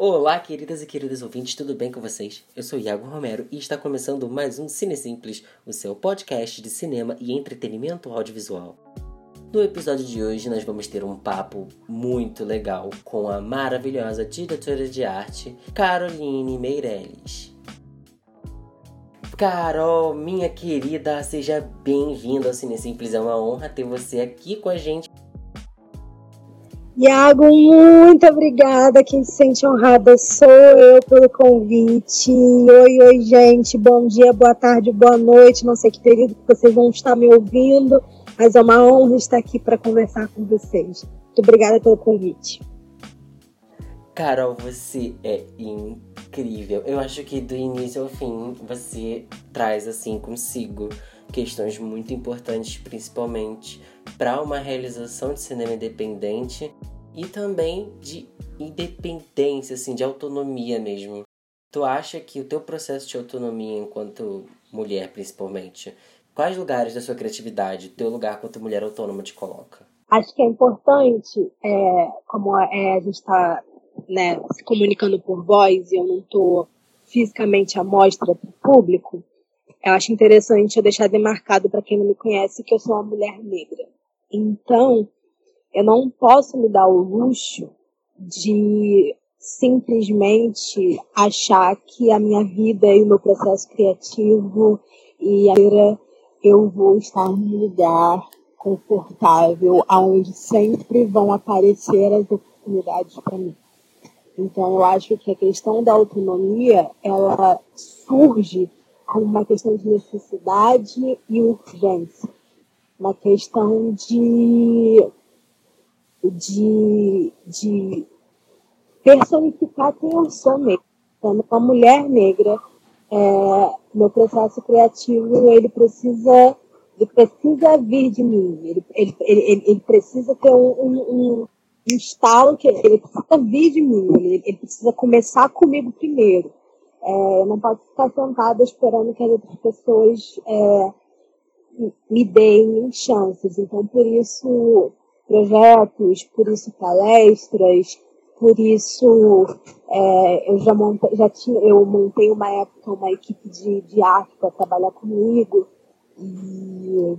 Olá, queridas e queridos ouvintes, tudo bem com vocês? Eu sou Iago Romero e está começando mais um Cine Simples, o seu podcast de cinema e entretenimento audiovisual. No episódio de hoje, nós vamos ter um papo muito legal com a maravilhosa diretora de arte Caroline Meirelles. Carol, minha querida, seja bem-vinda ao Cine Simples. É uma honra ter você aqui com a gente Iago, muito obrigada. Quem se sente honrada sou eu pelo convite. Oi, oi, gente. Bom dia, boa tarde, boa noite. Não sei que período que vocês vão estar me ouvindo, mas é uma honra estar aqui para conversar com vocês. Muito obrigada pelo convite. Carol, você é incrível. Eu acho que do início ao fim você traz assim consigo questões muito importantes, principalmente para uma realização de cinema independente e também de independência, assim, de autonomia mesmo. Tu acha que o teu processo de autonomia enquanto mulher, principalmente, quais lugares da sua criatividade, teu lugar quanto mulher autônoma te coloca? Acho que é importante, é, como é, a gente está né, se comunicando por voz e eu não estou fisicamente à mostra para o público, eu acho interessante eu deixar demarcado para quem não me conhece que eu sou uma mulher negra. Então, eu não posso me dar o luxo de simplesmente achar que a minha vida e o meu processo criativo e a eu vou estar num lugar confortável, aonde sempre vão aparecer as oportunidades para mim. Então, eu acho que a questão da autonomia, ela surge uma questão de necessidade e urgência uma questão de, de, de personificar quem eu sou mesmo. Sendo uma mulher negra, é, meu processo criativo ele precisa ele precisa vir de mim, ele, ele, ele, ele precisa ter um, um, um, um estalo que ele precisa vir de mim, ele, ele precisa começar comigo primeiro. É, não posso ficar sentada esperando que as outras pessoas é, me deem chances. Então, por isso, projetos, por isso palestras, por isso é, eu já montei, já tinha, eu montei uma época uma equipe de, de arte para trabalhar comigo e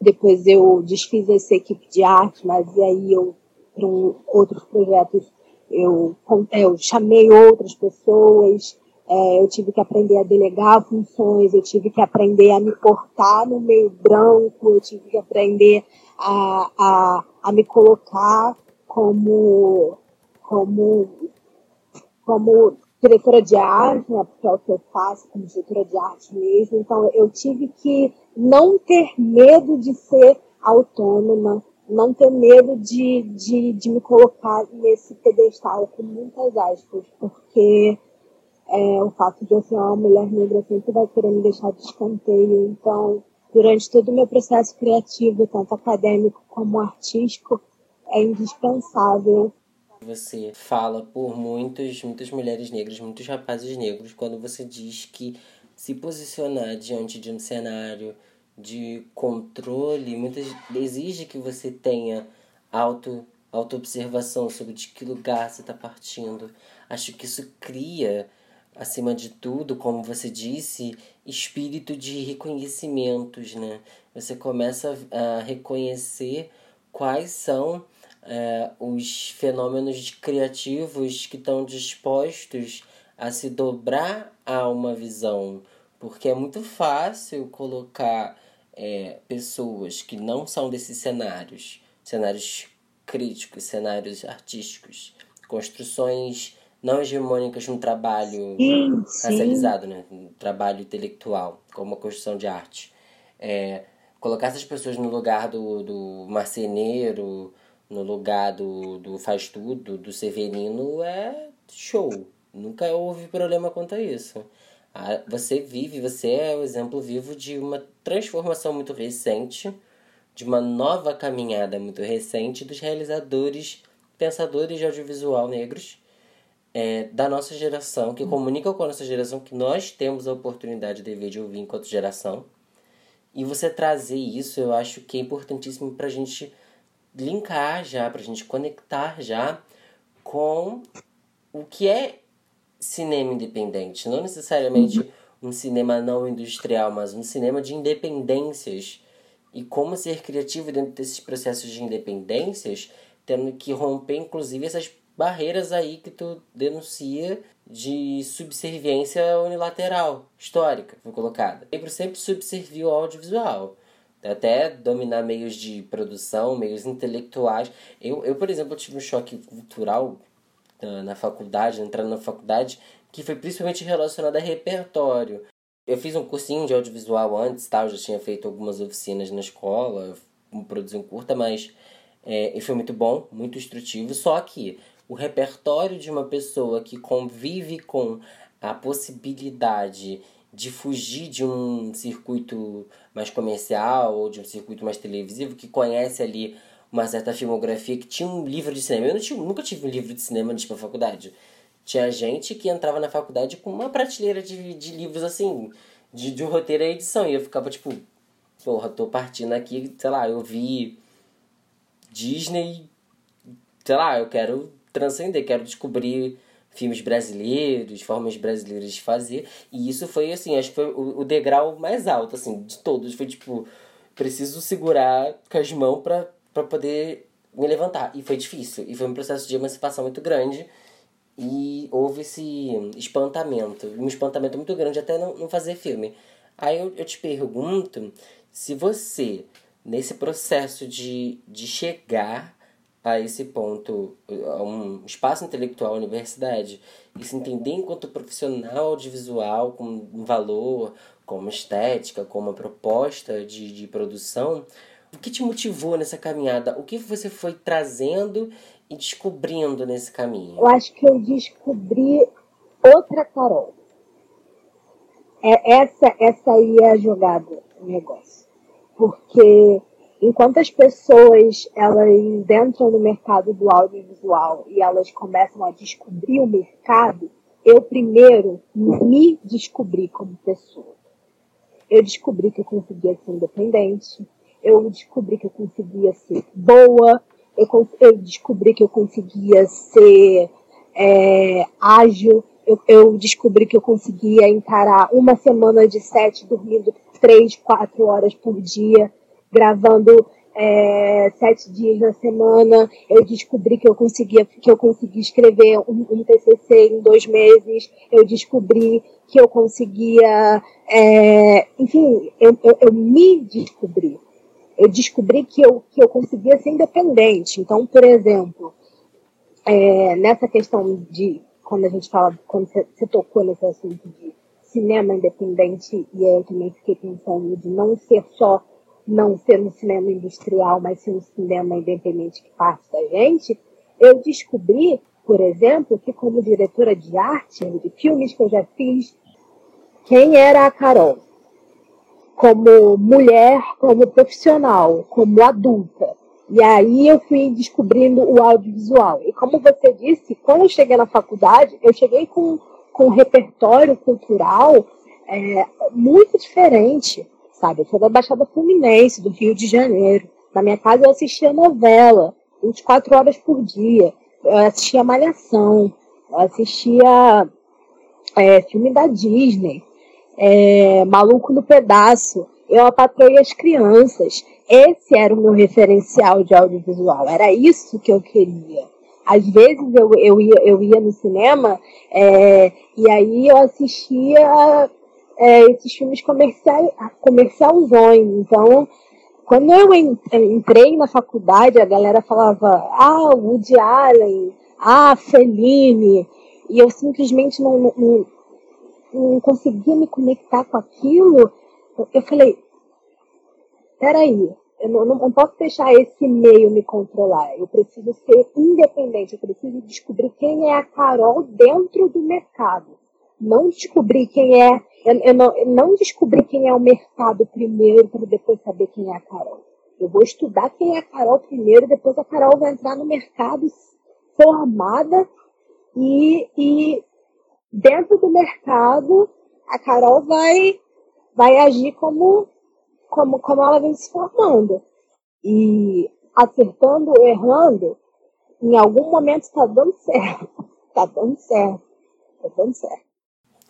depois eu desfiz essa equipe de arte, mas e aí eu para um, outros projetos eu, eu chamei outras pessoas é, eu tive que aprender a delegar funções, eu tive que aprender a me portar no meio branco, eu tive que aprender a, a, a me colocar como, como, como diretora de arte, né, porque é o que eu faço como diretora de arte mesmo. Então, eu tive que não ter medo de ser autônoma, não ter medo de, de, de me colocar nesse pedestal com muitas aspas, porque é, o fato de eu ser uma mulher negra sempre vai querer me deixar de escanteio. Então, durante todo o meu processo criativo, tanto acadêmico como artístico, é indispensável. Você fala por muitos, muitas mulheres negras, muitos rapazes negros, quando você diz que se posicionar diante de um cenário de controle muitas exige que você tenha auto autoobservação sobre de que lugar você está partindo. Acho que isso cria acima de tudo, como você disse, espírito de reconhecimentos, né? Você começa a reconhecer quais são é, os fenômenos criativos que estão dispostos a se dobrar a uma visão, porque é muito fácil colocar é, pessoas que não são desses cenários, cenários críticos, cenários artísticos, construções não hegemônicas no trabalho sim, racializado, sim. né? Um trabalho intelectual, como uma construção de arte. É, colocar essas pessoas no lugar do, do marceneiro, no lugar do, do faz tudo, do severino, é show. Nunca houve problema quanto a isso. Você vive, você é o exemplo vivo de uma transformação muito recente, de uma nova caminhada muito recente dos realizadores, pensadores de audiovisual negros é, da nossa geração, que comunicam com a nossa geração que nós temos a oportunidade de ver, de ouvir enquanto geração. E você trazer isso, eu acho que é importantíssimo para a gente linkar já, para a gente conectar já com o que é cinema independente. Não necessariamente um cinema não industrial, mas um cinema de independências. E como ser criativo dentro desses processos de independências, tendo que romper, inclusive, essas barreiras aí que tu denuncia de subserviência unilateral, histórica, foi colocada. Sempre sempre subserviu ao audiovisual. Até dominar meios de produção, meios intelectuais. Eu, eu por exemplo, tive um choque cultural na, na faculdade, entrando na faculdade, que foi principalmente relacionado a repertório. Eu fiz um cursinho de audiovisual antes, tá? eu já tinha feito algumas oficinas na escola, produzi um curta, mas é, foi muito bom, muito instrutivo. Só que o repertório de uma pessoa que convive com a possibilidade de fugir de um circuito mais comercial ou de um circuito mais televisivo, que conhece ali uma certa filmografia, que tinha um livro de cinema. Eu nunca tive um livro de cinema antes para faculdade. Tinha gente que entrava na faculdade com uma prateleira de, de livros assim, de, de roteiro e edição. E eu ficava tipo, porra, tô partindo aqui, sei lá, eu vi Disney, sei lá, eu quero transcender, quero descobrir filmes brasileiros, formas brasileiras de fazer. E isso foi, assim, acho que foi o, o degrau mais alto, assim, de todos. Foi tipo, preciso segurar com as mãos pra poder me levantar. E foi difícil. E foi um processo de emancipação muito grande. E houve esse espantamento, um espantamento muito grande até não, não fazer filme. Aí eu, eu te pergunto se você, nesse processo de, de chegar a esse ponto, a um espaço intelectual, universidade, e se entender enquanto profissional audiovisual com um valor, como estética, como uma proposta de, de produção, o que te motivou nessa caminhada? O que você foi trazendo e descobrindo nesse caminho? Eu acho que eu descobri outra Carol. É, essa, essa aí é a jogada, o negócio. Porque enquanto as pessoas elas entram no mercado do audiovisual e elas começam a descobrir o mercado, eu primeiro me descobri como pessoa. Eu descobri que eu conseguia ser independente, eu descobri que eu conseguia ser boa, eu, eu descobri que eu conseguia ser é, ágil, eu, eu, descobri que eu conseguia encarar uma semana de sete dormindo três, quatro horas por dia, gravando é, sete dias na semana. Eu descobri que eu conseguia que eu consegui escrever um, um TCC em dois meses. Eu descobri que eu conseguia, é, enfim, eu, eu, eu me descobri eu descobri que eu, que eu conseguia ser independente. Então, por exemplo, é, nessa questão de, quando a gente fala, quando você, tocou nesse assunto de cinema independente, e aí eu também fiquei pensando de não ser só, não ser um cinema industrial, mas ser um cinema independente que parte da gente, eu descobri, por exemplo, que como diretora de arte, de filmes que eu já fiz, quem era a Carol? como mulher, como profissional, como adulta. E aí eu fui descobrindo o audiovisual. E como você disse, quando eu cheguei na faculdade, eu cheguei com, com um repertório cultural é, muito diferente, sabe? Eu sou da Baixada Fluminense, do Rio de Janeiro. Na minha casa eu assistia novela, 24 horas por dia. Eu assistia Malhação, eu assistia é, filme da Disney é, Maluco no Pedaço, Eu, a Patroa e as Crianças. Esse era o meu referencial de audiovisual, era isso que eu queria. Às vezes eu, eu, ia, eu ia no cinema é, e aí eu assistia é, esses filmes comerciais, comercialzões. Então, quando eu entrei na faculdade, a galera falava, ah, Woody Allen, ah, Fellini, e eu simplesmente não, não, não conseguia me conectar com aquilo, eu falei, peraí, eu não, não, posso deixar esse meio me controlar. Eu preciso ser independente, eu preciso descobrir quem é a Carol dentro do mercado. Não descobrir quem é, eu, eu não, eu não descobrir quem é o mercado primeiro para depois saber quem é a Carol. Eu vou estudar quem é a Carol primeiro, depois a Carol vai entrar no mercado formada e, e dentro do mercado, a Carol vai, vai agir como, como, como ela vem se formando. E acertando ou errando, em algum momento está dando certo. tá dando certo. Tá dando certo.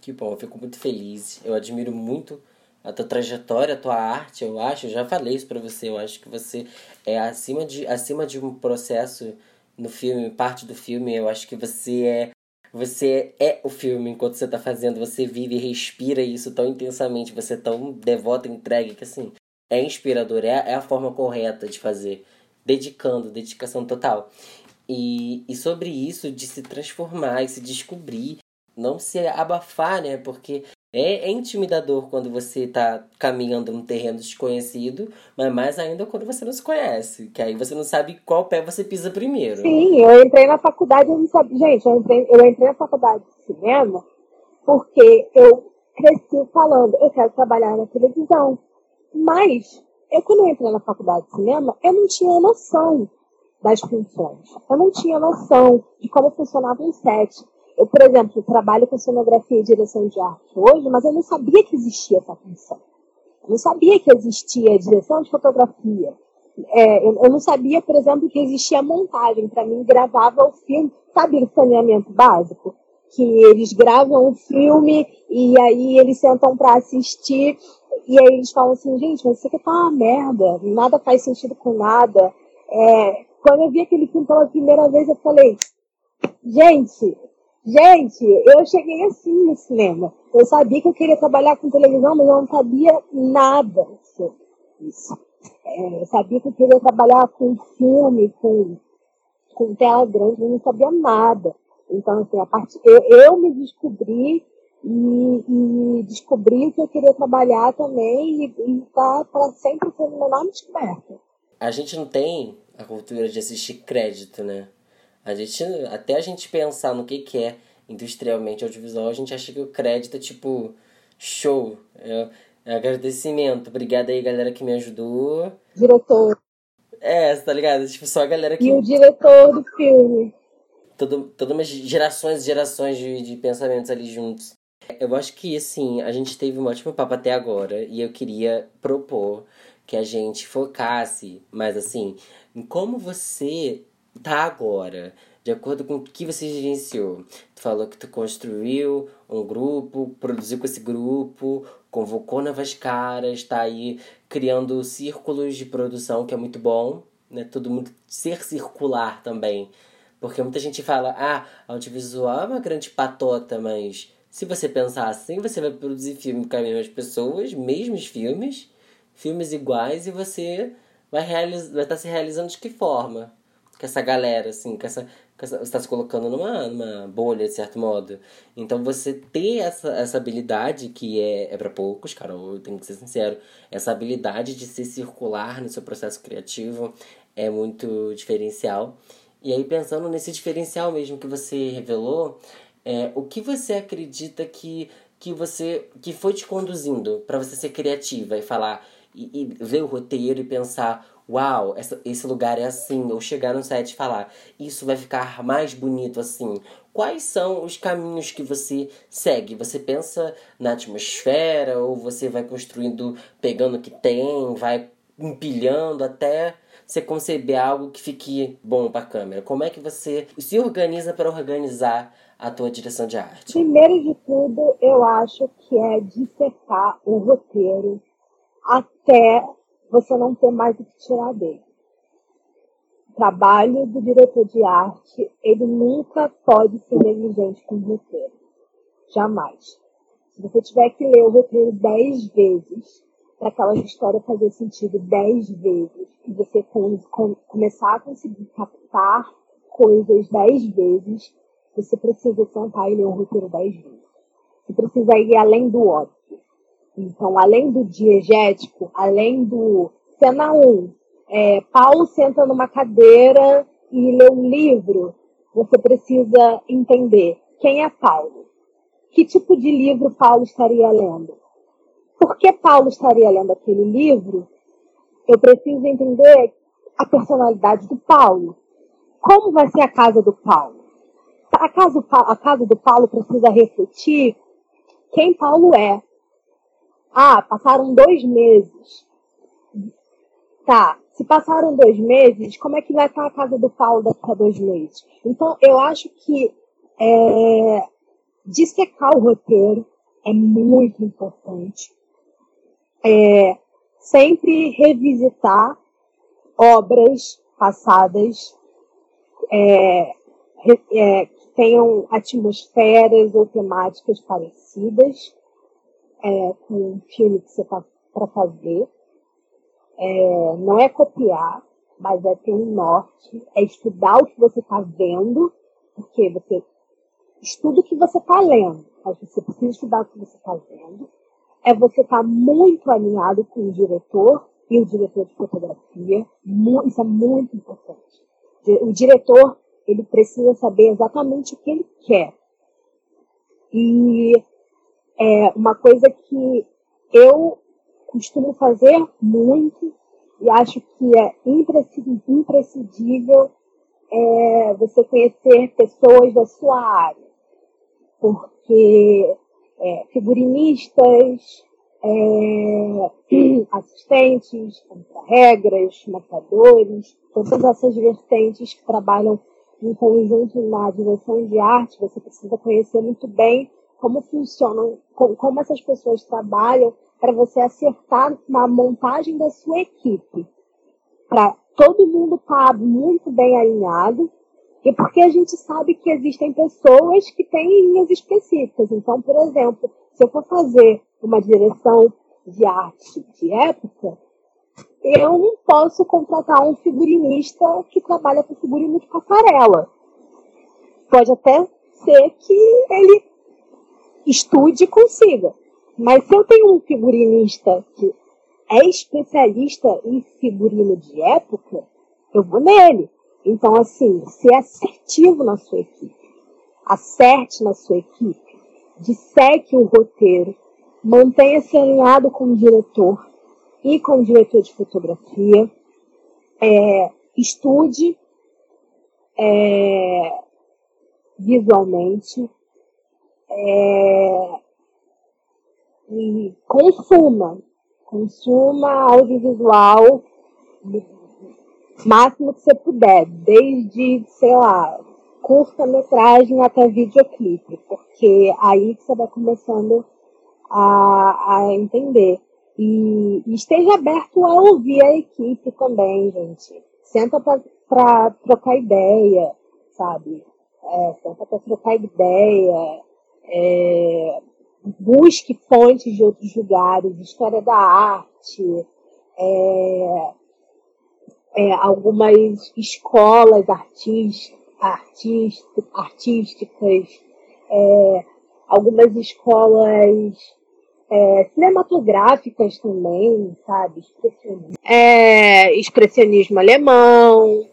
Que bom, eu fico muito feliz. Eu admiro muito a tua trajetória, a tua arte, eu acho. Eu já falei isso pra você. Eu acho que você é acima de, acima de um processo no filme, parte do filme. Eu acho que você é. Você é o filme enquanto você tá fazendo. Você vive e respira isso tão intensamente. Você é tão devota, entregue, que assim. É inspirador. É, é a forma correta de fazer. Dedicando, dedicação total. E, e sobre isso de se transformar e se descobrir, não se abafar, né? Porque é, é intimidador quando você está caminhando num terreno desconhecido, mas mais ainda quando você não se conhece, que aí você não sabe qual pé você pisa primeiro. Sim, eu entrei na faculdade, eu não sabia. Gente, eu entrei, eu entrei na faculdade de cinema porque eu cresci falando, eu quero trabalhar na televisão. Mas, eu quando eu entrei na faculdade de cinema, eu não tinha noção das funções. Eu não tinha noção de como funcionava um set. Eu, por exemplo, trabalho com cenografia e direção de arte hoje, mas eu não sabia que existia essa função. Eu não sabia que existia direção de fotografia. É, eu, eu, não sabia, por exemplo, que existia montagem. Para mim, gravava o filme, sabe o saneamento básico? Que eles gravam o filme e aí eles sentam para assistir e aí eles falam assim, gente, mas isso aqui tá uma merda, nada faz sentido com nada. É, quando eu vi aquele filme pela primeira vez, eu falei, gente, gente, eu cheguei assim no cinema. Eu sabia que eu queria trabalhar com televisão, mas eu não sabia nada sobre isso. É, eu sabia que eu queria trabalhar com filme, com, com tela grande, eu não sabia nada. Então, assim, a parte, eu, eu me descobri e, e, descobri que eu queria trabalhar também e, estar tá para sempre sendo uma enorme descoberta. A gente não tem a cultura de assistir crédito, né? A gente, até a gente pensar no que, que é industrialmente audiovisual, a gente acha que o crédito é tipo show, é, é agradecimento. Obrigada aí, galera que me ajudou. Diretor. É, tá ligado? Tipo, só a galera que. E o diretor do filme. Todo, todas umas gerações e gerações de, de pensamentos ali juntos. Eu acho que, assim, a gente teve um ótimo papo até agora e eu queria propor que a gente focasse mais, assim, em como você tá agora, de acordo com o que você vivenciou. Tu falou que tu construiu um grupo, produziu com esse grupo, convocou novas caras, tá aí criando círculos de produção, que é muito bom, né? Todo mundo ser circular também. Porque muita gente fala, ah, audiovisual é uma grande patota, mas se você pensar assim, você vai produzir filme com as mesmas pessoas, mesmos filmes, filmes iguais, e você vai, realiz... vai estar se realizando de que forma? Com essa galera, assim, com essa, com essa... você está se colocando numa, numa bolha, de certo modo. Então, você ter essa, essa habilidade, que é, é para poucos, cara, eu tenho que ser sincero, essa habilidade de se circular no seu processo criativo é muito diferencial. E aí, pensando nesse diferencial mesmo que você revelou, é, o que você acredita que, que você que foi te conduzindo para você ser criativa e falar e, e ver o roteiro e pensar, uau, essa, esse lugar é assim, ou chegar no set e falar, isso vai ficar mais bonito assim. Quais são os caminhos que você segue? Você pensa na atmosfera ou você vai construindo, pegando o que tem, vai empilhando até você conceber algo que fique bom para a câmera? Como é que você se organiza para organizar a tua direção de arte? Primeiro de tudo, eu acho que é dissecar o roteiro até você não ter mais o que tirar dele. O trabalho do diretor de arte, ele nunca pode ser negligente com o roteiro. Jamais. Se você tiver que ler o roteiro dez vezes, para aquela história fazer sentido dez vezes, e você com, com, começar a conseguir captar coisas dez vezes, você precisa sentar e ler o roteiro dez vezes. Você precisa ir além do óbvio. Então, além do diegético, além do cena 1, é, Paulo senta numa cadeira e lê um livro, você precisa entender quem é Paulo. Que tipo de livro Paulo estaria lendo? Por que Paulo estaria lendo aquele livro? Eu preciso entender a personalidade do Paulo. Como vai ser a casa do Paulo? A casa, a casa do Paulo precisa refletir quem Paulo é, ah, passaram dois meses. Tá, se passaram dois meses, como é que vai estar a casa do Paulo daqui a dois meses? Então, eu acho que É, dissecar o roteiro é muito importante. É, sempre revisitar obras passadas é, é, que tenham atmosferas ou temáticas parecidas é, com o filme que você está para fazer. É, não é copiar, mas é ter um norte, é estudar o que você está vendo, porque você estuda o que você está lendo, mas você precisa estudar o que você está vendo. É você estar tá muito alinhado com o diretor e o diretor de fotografia. Isso é muito importante. O diretor, ele precisa saber exatamente o que ele quer. E é uma coisa que eu costumo fazer muito e acho que é imprescindível é você conhecer pessoas da sua área, porque é, figurinistas, é, assistentes, regras, marcadores, todas essas vertentes que trabalham em conjunto na direção de arte, você precisa conhecer muito bem como funcionam, como essas pessoas trabalham para você acertar na montagem da sua equipe. Para todo mundo estar tá muito bem alinhado e porque a gente sabe que existem pessoas que têm linhas específicas. Então, por exemplo, se eu for fazer uma direção de arte de época, eu não posso contratar um figurinista que trabalha com figurino de passarela. Pode até ser que ele estude e consiga. Mas se eu tenho um figurinista que é especialista em figurino de época, eu vou nele. Então, assim, ser assertivo na sua equipe. Acerte na sua equipe. Disseque o roteiro. Mantenha-se alinhado com o diretor e com o diretor de fotografia. É, estude é, visualmente. É, e consuma, consuma audiovisual máximo que você puder, desde, sei lá, curta-metragem até videoclipe, porque aí você vai começando a, a entender. E, e esteja aberto a ouvir a equipe também, gente. Senta para trocar ideia, sabe? É, senta para trocar ideia. É, busque fontes de outros lugares, história da arte, é, é, algumas escolas artist, artist, artísticas, é, algumas escolas é, cinematográficas também, sabe? Expressionismo, é, expressionismo alemão,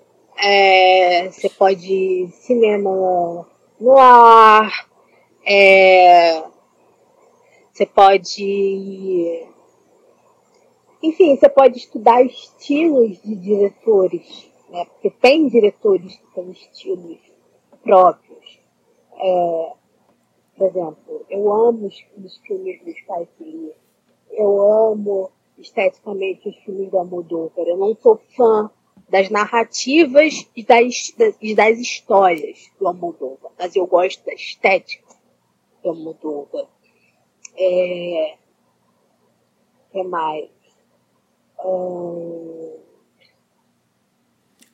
você pode cinema no ar, é, você pode. Enfim, você pode estudar estilos de diretores, né? porque tem diretores que têm estilos próprios. É, por exemplo, eu amo os, os filmes do Spike. Eu amo esteticamente os filmes do Almodóvar. Eu não sou fã das narrativas e das, das, das histórias do Almodóvar, mas eu gosto da estética Almodóvar. É, que mais? Hum...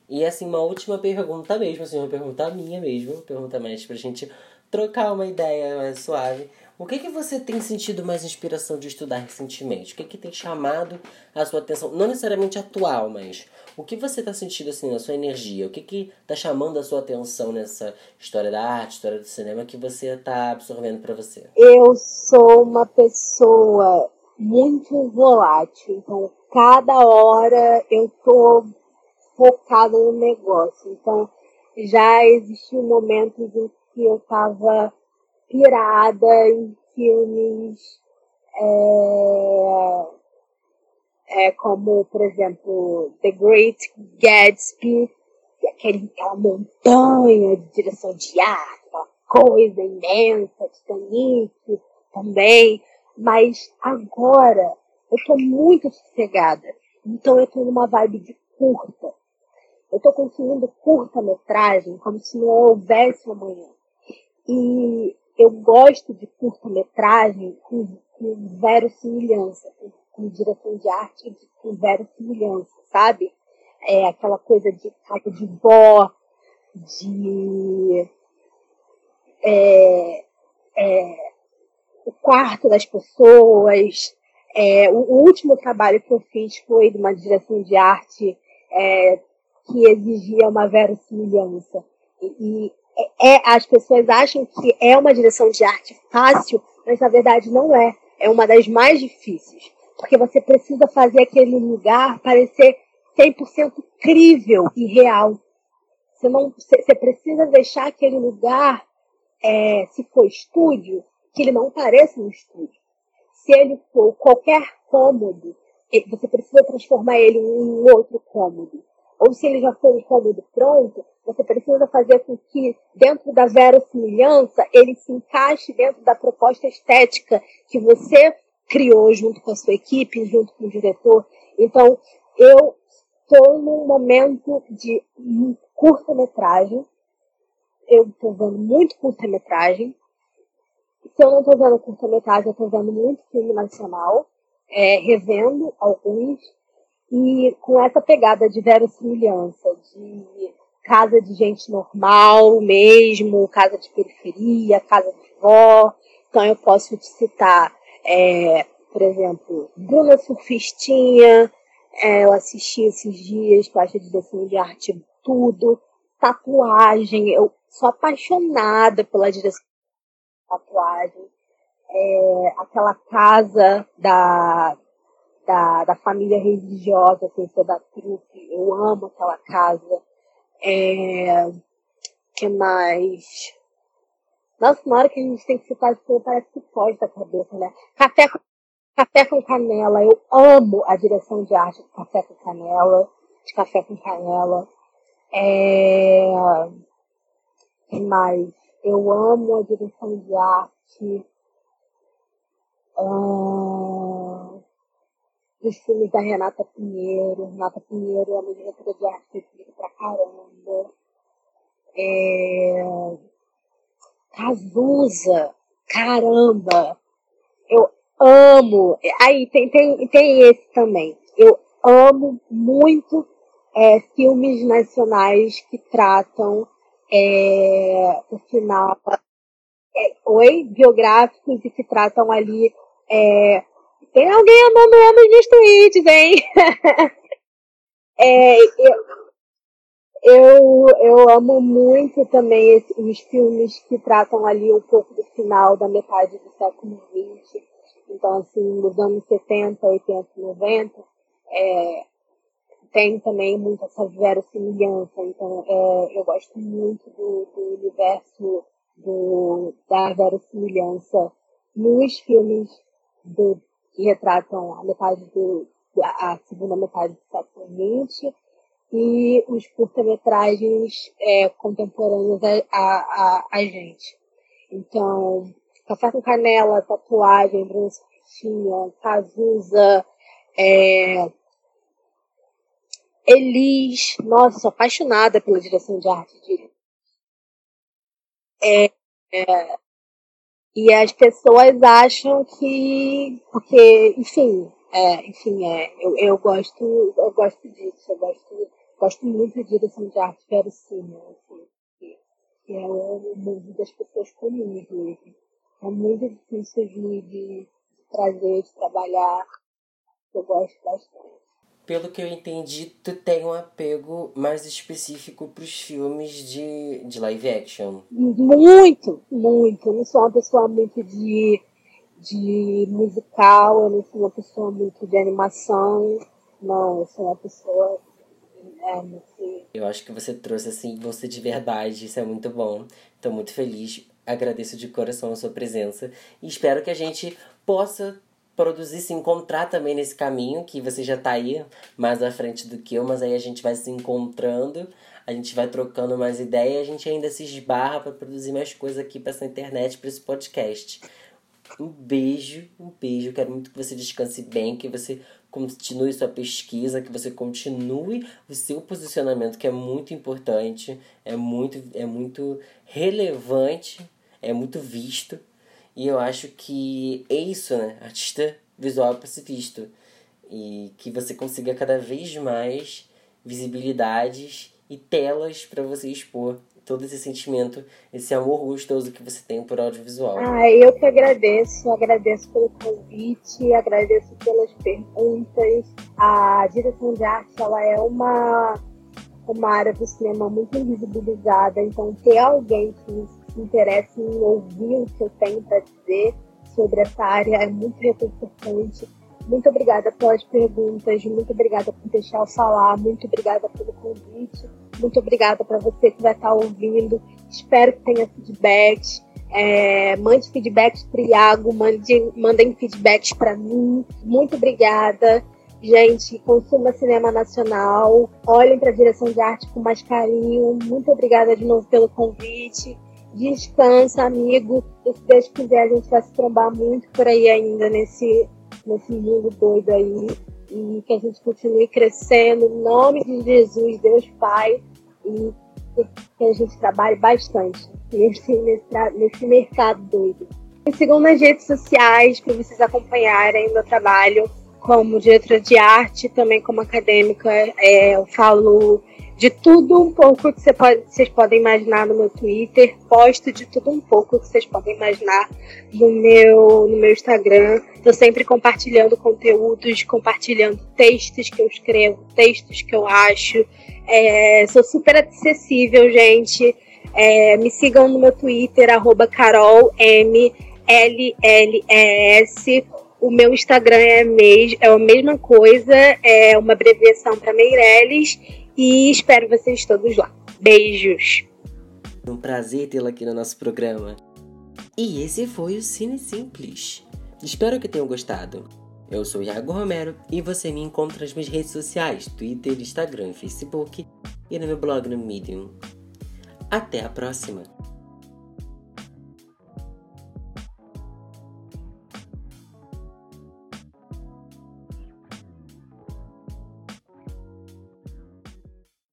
E assim, uma última pergunta mesmo, assim, uma pergunta minha mesmo, pergunta mais pra gente trocar uma ideia mais suave. O que que você tem sentido mais inspiração de estudar recentemente? O que que tem chamado a sua atenção? Não necessariamente atual, mas o que você está sentindo assim na sua energia? O que que está chamando a sua atenção nessa história da arte, história do cinema que você está absorvendo para você? Eu sou uma pessoa muito volátil, então cada hora eu tô focada no negócio. Então já existiu momentos em que eu estava pirada em filmes é, é, como, por exemplo, The Great Gatsby, é aquele, aquela montanha de direção de arte, aquela coisa imensa, Titanic também, mas agora eu estou muito sossegada, então eu estou numa vibe de curta. Eu estou consumindo curta-metragem como se não houvesse amanhã. E eu gosto de curta-metragem com, com verossimilhança, com, com direção de arte com verossimilhança, sabe? É aquela coisa de casa de vó, de é, é, o quarto das pessoas. É, o, o, último trabalho que eu fiz foi de uma direção de arte é, que exigia uma verossimilhança. E é, é, as pessoas acham que é uma direção de arte fácil, mas na verdade não é. É uma das mais difíceis. Porque você precisa fazer aquele lugar parecer 100% crível e real. Você, não, você precisa deixar aquele lugar, é, se for estúdio, que ele não pareça um estúdio. Se ele for qualquer cômodo, você precisa transformar ele em outro cômodo. Ou se ele já for um cômodo pronto, você precisa fazer com que, dentro da verossimilhança, ele se encaixe dentro da proposta estética que você criou junto com a sua equipe, junto com o diretor. Então, eu estou num momento de curta-metragem. Eu estou vendo muito curta-metragem. Se eu não estou vendo curta-metragem, eu estou vendo muito filme nacional, é, revendo alguns, e com essa pegada de verossimilhança, de casa de gente normal mesmo, casa de periferia, casa de vó. Então eu posso te citar, é, por exemplo, Bruna Surfistinha, é, eu assisti esses dias, que eu acho a direção de arte tudo, tatuagem, eu sou apaixonada pela direção de tatuagem. É, aquela casa da, da, da família religiosa, sem ser da trupe, eu amo aquela casa. É, que mais? Nossa, na hora que a gente tem que citar isso, parece que foge da cabeça, né? Café com Café com Canela, eu amo a direção de arte de Café com Canela, de Café com Canela. É... que mais? Eu amo a direção de arte uh... dos filmes da Renata Pinheiro. Renata Pinheiro é uma diretora de arte que pra caramba. É... Cazuza, caramba! Eu amo. Aí tem, tem, tem esse também. Eu amo muito é, filmes nacionais que tratam é, o final. É, oi? Biográficos e que tratam ali. Tem alguém amando homens nos tweets, hein? é, eu, eu, eu amo muito também os filmes que tratam ali um pouco do final da metade do século XX então, assim, nos anos 70, 80, 90, é, tem também muita essa verossimilhança. Então, é, eu gosto muito do, do universo do, da verossimilhança nos filmes do, que retratam a metade do, a segunda metade do século XX e os curta-metragens é, contemporâneos a, a, a, gente. Então, Café com Canela, Tatuagem, Bruno Surfistinha, Cazuza, é... Elis, nossa, sou apaixonada pela direção de arte de é, é, e as pessoas acham que, porque, enfim, é, enfim, é, eu, eu gosto, eu gosto disso, eu gosto, gosto muito da direção de arte verossímil, assim, que, que é o mundo das pessoas comuns mesmo é muito difícil de, de trazer, de trabalhar. Eu gosto bastante. Pelo que eu entendi, tu tem um apego mais específico para os filmes de, de live action. Muito, muito. Eu não sou uma pessoa muito de, de musical, eu não sou uma pessoa muito de animação. Não, eu sou uma pessoa é, eu acho que você trouxe assim você de verdade, isso é muito bom. Estou muito feliz agradeço de coração a sua presença e espero que a gente possa produzir, se encontrar também nesse caminho, que você já está aí mais à frente do que eu, mas aí a gente vai se encontrando, a gente vai trocando mais ideias, a gente ainda se esbarra para produzir mais coisas aqui para essa internet, para esse podcast. Um beijo, um beijo. Quero muito que você descanse bem, que você continue sua pesquisa, que você continue o seu posicionamento, que é muito importante, é muito, é muito relevante é muito visto. E eu acho que é isso, né? Artista visual visto. E que você consiga cada vez mais visibilidades e telas para você expor todo esse sentimento, esse amor gostoso que você tem por audiovisual. Ah, eu que agradeço, agradeço pelo convite, agradeço pelas perguntas. A direção de arte, ela é uma, uma área do cinema muito invisibilizada, então ter alguém que se interesse em ouvir o que eu tenho para dizer sobre essa área é muito reconfortante. Muito obrigada pelas perguntas, muito obrigada por deixar eu falar, muito obrigada pelo convite, muito obrigada para você que vai estar ouvindo. Espero que tenha feedbacks. É, mande feedbacks para Iago, mande, mandem feedbacks para mim. Muito obrigada. Gente, consuma cinema nacional. Olhem para a direção de arte com mais carinho. Muito obrigada de novo pelo convite. Descansa, amigo. E se Deus quiser, a gente vai se trombar muito por aí ainda nesse, nesse mundo doido aí. E que a gente continue crescendo. Em nome de Jesus, Deus Pai. E que a gente trabalhe bastante nesse, nesse, nesse mercado doido. Me sigam nas redes sociais para vocês acompanharem o meu trabalho como diretora de arte, também como acadêmica. É, eu falo de tudo um pouco que pode, vocês podem imaginar no meu Twitter, posto de tudo um pouco que vocês podem imaginar no meu, no meu Instagram. Estou sempre compartilhando conteúdos, compartilhando textos que eu escrevo, textos que eu acho. É, sou super acessível, gente. É, me sigam no meu Twitter, arroba carolmlls. O meu Instagram é, mes é a mesma coisa, é uma abreviação para Meirelles e espero vocês todos lá. Beijos! Um prazer tê-la aqui no nosso programa. E esse foi o Cine Simples. Espero que tenham gostado. Eu sou Iago Romero e você me encontra nas minhas redes sociais, Twitter, Instagram e Facebook e no meu blog no Medium. Até a próxima!